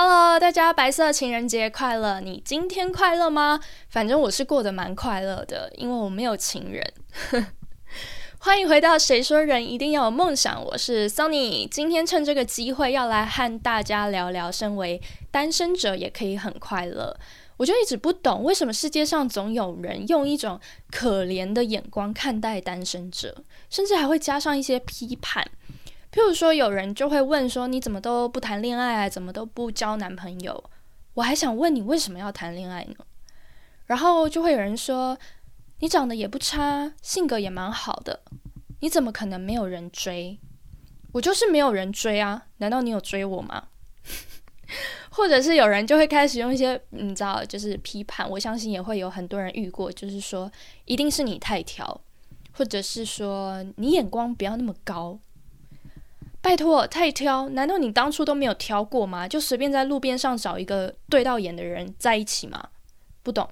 Hello，大家白色情人节快乐！你今天快乐吗？反正我是过得蛮快乐的，因为我没有情人。欢迎回到谁说人一定要有梦想？我是 Sony 今天趁这个机会要来和大家聊聊，身为单身者也可以很快乐。我就一直不懂，为什么世界上总有人用一种可怜的眼光看待单身者，甚至还会加上一些批判。譬如说，有人就会问说：“你怎么都不谈恋爱？怎么都不交男朋友？”我还想问你为什么要谈恋爱呢？然后就会有人说：“你长得也不差，性格也蛮好的，你怎么可能没有人追？”我就是没有人追啊！难道你有追我吗？或者是有人就会开始用一些你知道，就是批判。我相信也会有很多人遇过，就是说一定是你太挑，或者是说你眼光不要那么高。拜托，太挑？难道你当初都没有挑过吗？就随便在路边上找一个对到眼的人在一起吗？不懂。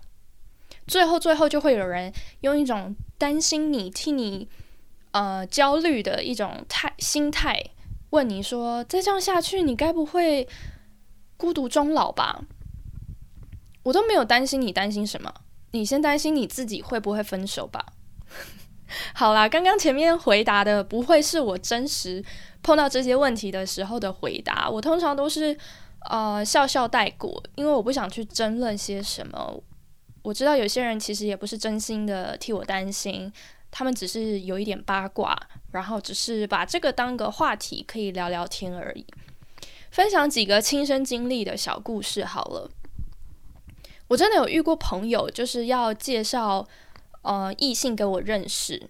最后，最后就会有人用一种担心你、替你呃焦虑的一种态心态问你说：“再这样下去，你该不会孤独终老吧？”我都没有担心你，担心什么？你先担心你自己会不会分手吧。好啦，刚刚前面回答的不会是我真实。碰到这些问题的时候的回答，我通常都是呃笑笑带过，因为我不想去争论些什么。我知道有些人其实也不是真心的替我担心，他们只是有一点八卦，然后只是把这个当个话题可以聊聊天而已。分享几个亲身经历的小故事好了。我真的有遇过朋友，就是要介绍呃异性给我认识。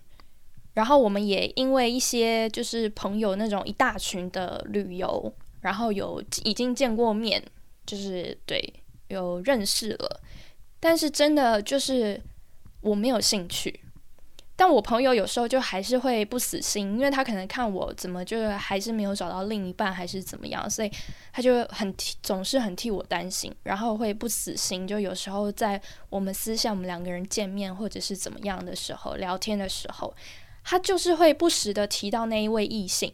然后我们也因为一些就是朋友那种一大群的旅游，然后有已经见过面，就是对有认识了，但是真的就是我没有兴趣。但我朋友有时候就还是会不死心，因为他可能看我怎么就还是没有找到另一半，还是怎么样，所以他就很总是很替我担心，然后会不死心。就有时候在我们私下我们两个人见面或者是怎么样的时候聊天的时候。他就是会不时的提到那一位异性，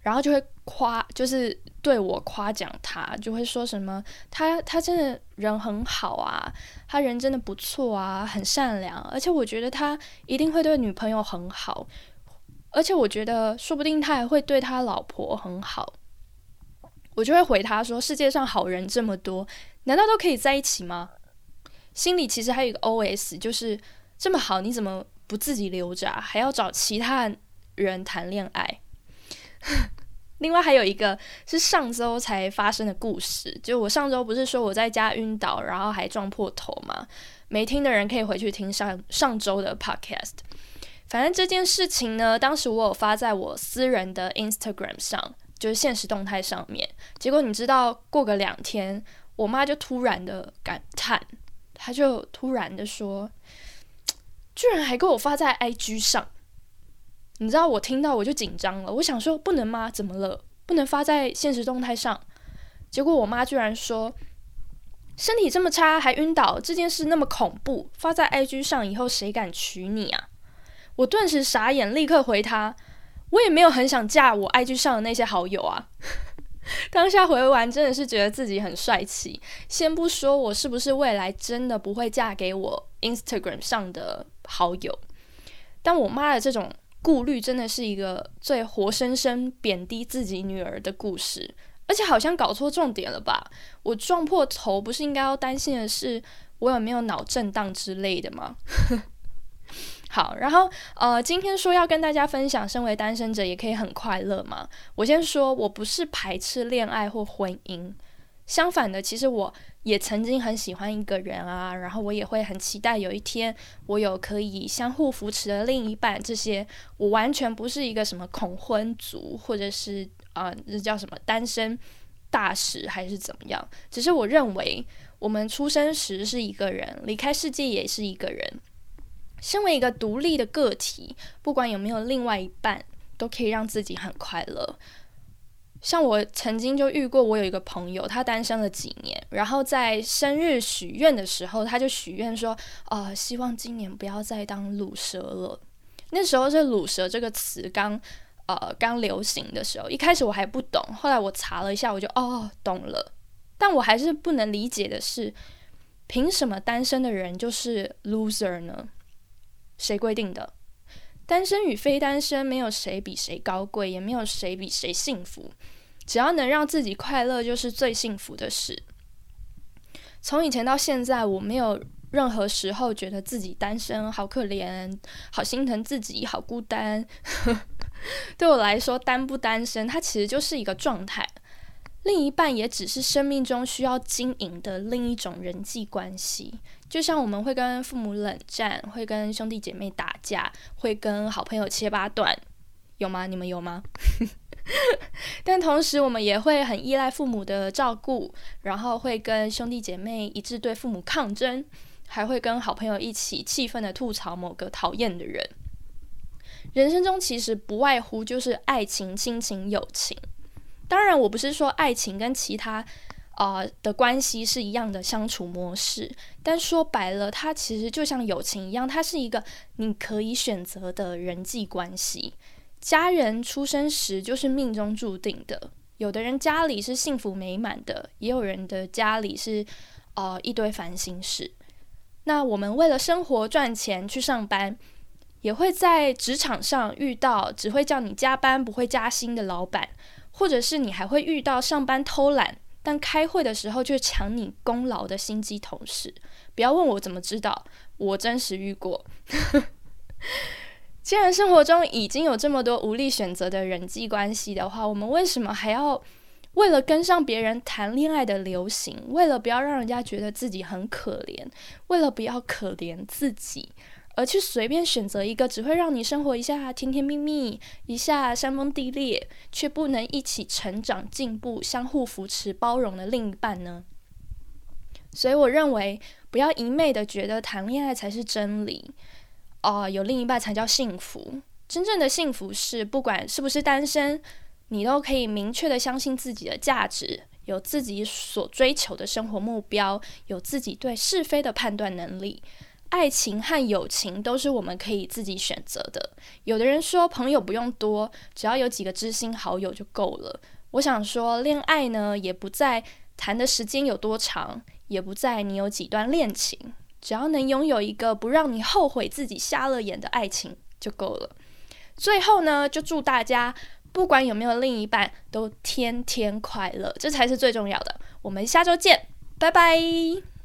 然后就会夸，就是对我夸奖他，就会说什么他他真的人很好啊，他人真的不错啊，很善良，而且我觉得他一定会对女朋友很好，而且我觉得说不定他还会对他老婆很好。我就会回他说：世界上好人这么多，难道都可以在一起吗？心里其实还有一个 O.S，就是这么好，你怎么？不自己留着，还要找其他人谈恋爱。另外还有一个是上周才发生的故事，就我上周不是说我在家晕倒，然后还撞破头吗？没听的人可以回去听上上周的 podcast。反正这件事情呢，当时我有发在我私人的 Instagram 上，就是现实动态上面。结果你知道，过个两天，我妈就突然的感叹，她就突然的说。居然还给我发在 IG 上，你知道我听到我就紧张了，我想说不能吗？怎么了？不能发在现实动态上？结果我妈居然说身体这么差还晕倒，这件事那么恐怖，发在 IG 上以后谁敢娶你啊？我顿时傻眼，立刻回他，我也没有很想嫁我 IG 上的那些好友啊。当下回完，真的是觉得自己很帅气。先不说我是不是未来真的不会嫁给我 Instagram 上的好友，但我妈的这种顾虑，真的是一个最活生生贬低自己女儿的故事。而且好像搞错重点了吧？我撞破头，不是应该要担心的是我有没有脑震荡之类的吗？好，然后呃，今天说要跟大家分享，身为单身者也可以很快乐嘛。我先说，我不是排斥恋爱或婚姻，相反的，其实我也曾经很喜欢一个人啊，然后我也会很期待有一天我有可以相互扶持的另一半。这些我完全不是一个什么恐婚族，或者是啊，这叫什么单身大使还是怎么样？只是我认为，我们出生时是一个人，离开世界也是一个人。身为一个独立的个体，不管有没有另外一半，都可以让自己很快乐。像我曾经就遇过，我有一个朋友，他单身了几年，然后在生日许愿的时候，他就许愿说：“啊，希望今年不要再当卤蛇了。”那时候是“卤蛇”这个词刚呃刚流行的时候，一开始我还不懂，后来我查了一下，我就哦懂了，但我还是不能理解的是，凭什么单身的人就是 loser 呢？谁规定的？单身与非单身，没有谁比谁高贵，也没有谁比谁幸福。只要能让自己快乐，就是最幸福的事。从以前到现在，我没有任何时候觉得自己单身好可怜，好心疼自己，好孤单。对我来说，单不单身，它其实就是一个状态。另一半也只是生命中需要经营的另一种人际关系，就像我们会跟父母冷战，会跟兄弟姐妹打架，会跟好朋友切八段，有吗？你们有吗？但同时，我们也会很依赖父母的照顾，然后会跟兄弟姐妹一致对父母抗争，还会跟好朋友一起气愤的吐槽某个讨厌的人。人生中其实不外乎就是爱情、亲情、友情。当然，我不是说爱情跟其他呃的关系是一样的相处模式，但说白了，它其实就像友情一样，它是一个你可以选择的人际关系。家人出生时就是命中注定的，有的人家里是幸福美满的，也有人的家里是呃一堆烦心事。那我们为了生活赚钱去上班，也会在职场上遇到只会叫你加班不会加薪的老板。或者是你还会遇到上班偷懒，但开会的时候却抢你功劳的心机同事。不要问我怎么知道，我真实遇过。既然生活中已经有这么多无力选择的人际关系的话，我们为什么还要为了跟上别人谈恋爱的流行，为了不要让人家觉得自己很可怜，为了不要可怜自己？而去随便选择一个只会让你生活一下甜甜蜜蜜，一下山崩地裂，却不能一起成长进步、相互扶持、包容的另一半呢？所以我认为，不要一昧的觉得谈恋爱才是真理，哦，有另一半才叫幸福。真正的幸福是，不管是不是单身，你都可以明确的相信自己的价值，有自己所追求的生活目标，有自己对是非的判断能力。爱情和友情都是我们可以自己选择的。有的人说，朋友不用多，只要有几个知心好友就够了。我想说，恋爱呢，也不在谈的时间有多长，也不在你有几段恋情，只要能拥有一个不让你后悔自己瞎了眼的爱情就够了。最后呢，就祝大家不管有没有另一半，都天天快乐，这才是最重要的。我们下周见，拜拜。